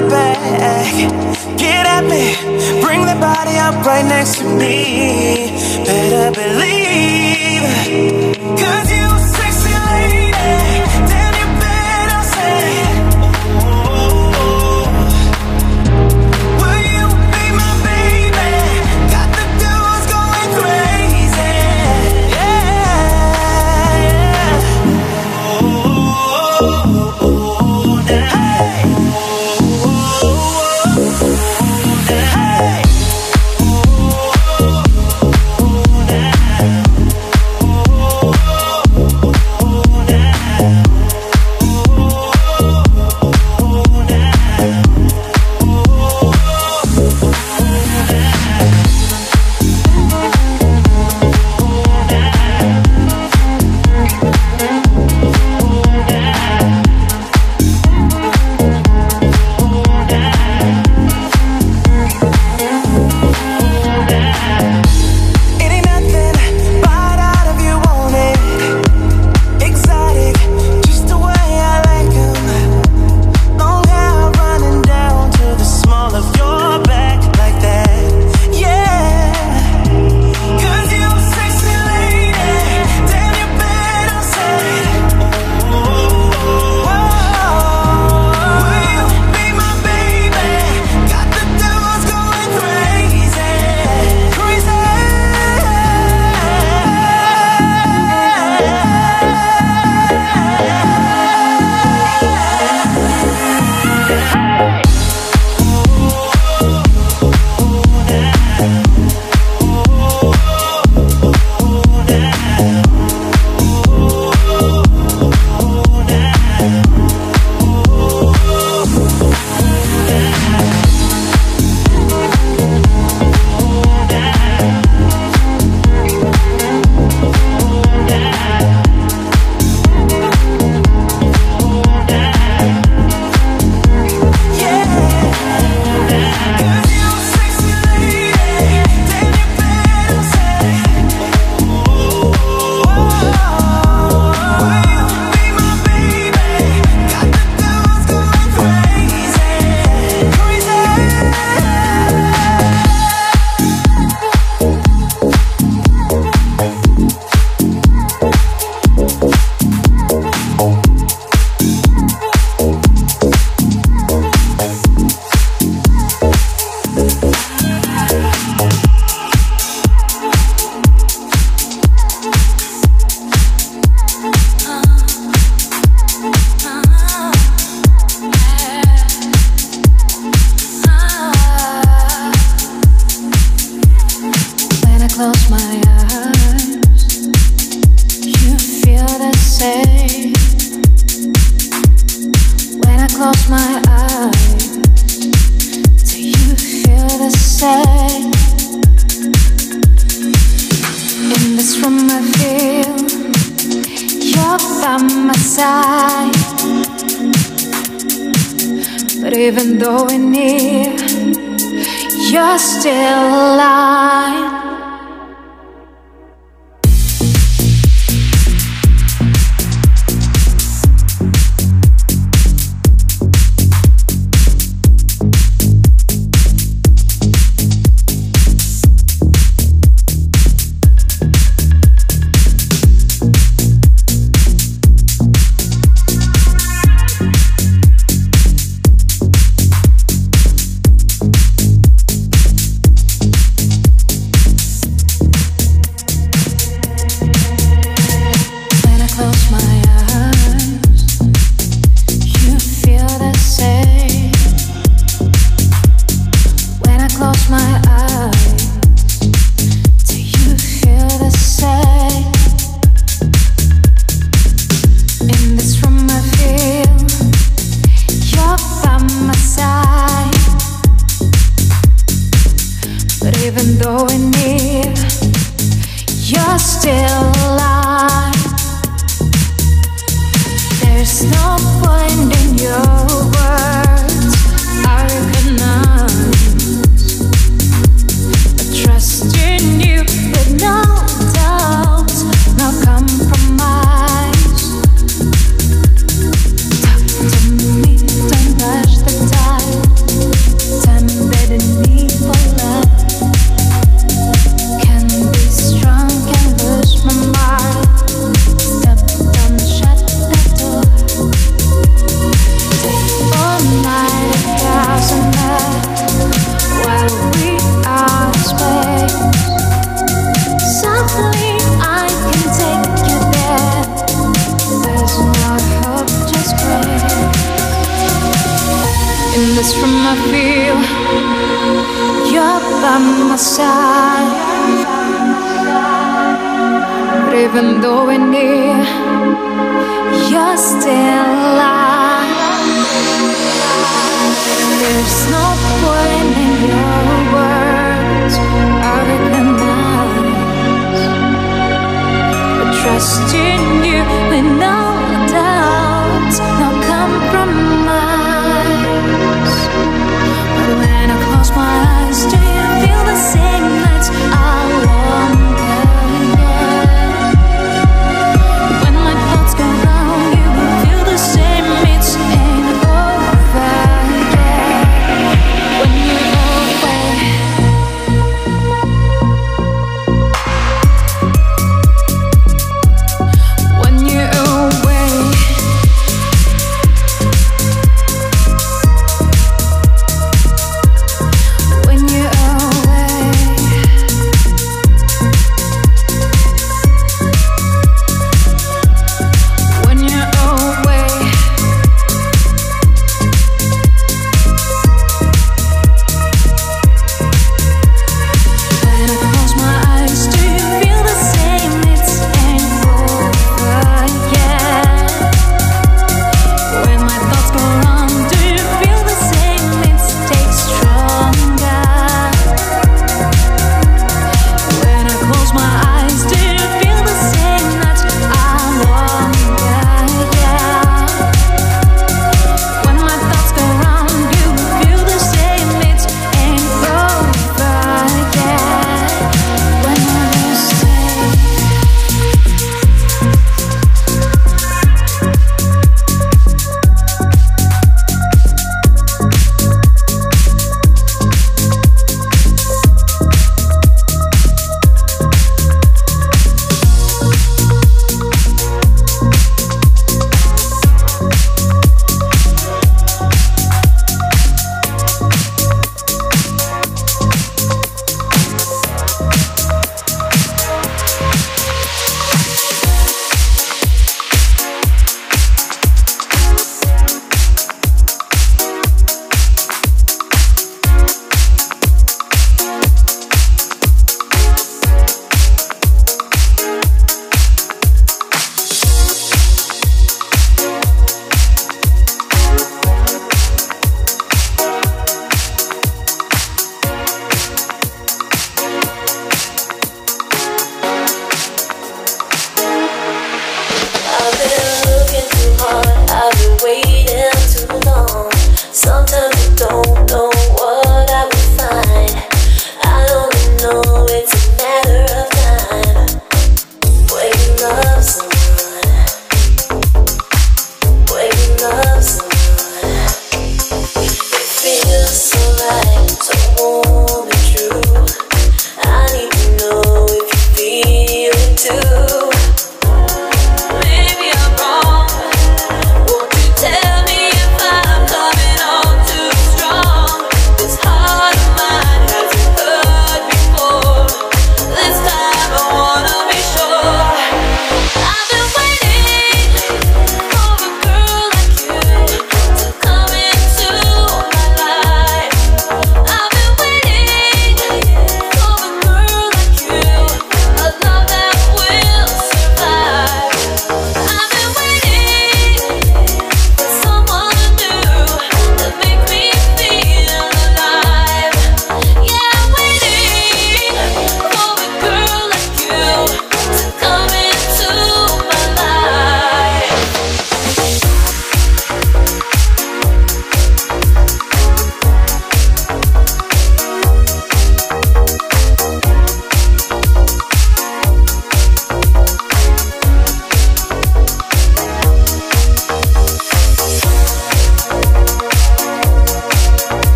right back. Get at me, bring that body up right next to me. Better believe.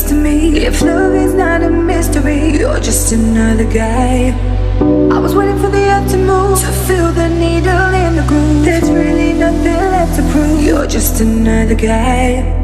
Kiss to me. If love is not a mystery, you're just another guy. I was waiting for the earth to move to feel the needle in the groove. There's really nothing left to prove. You're just another guy.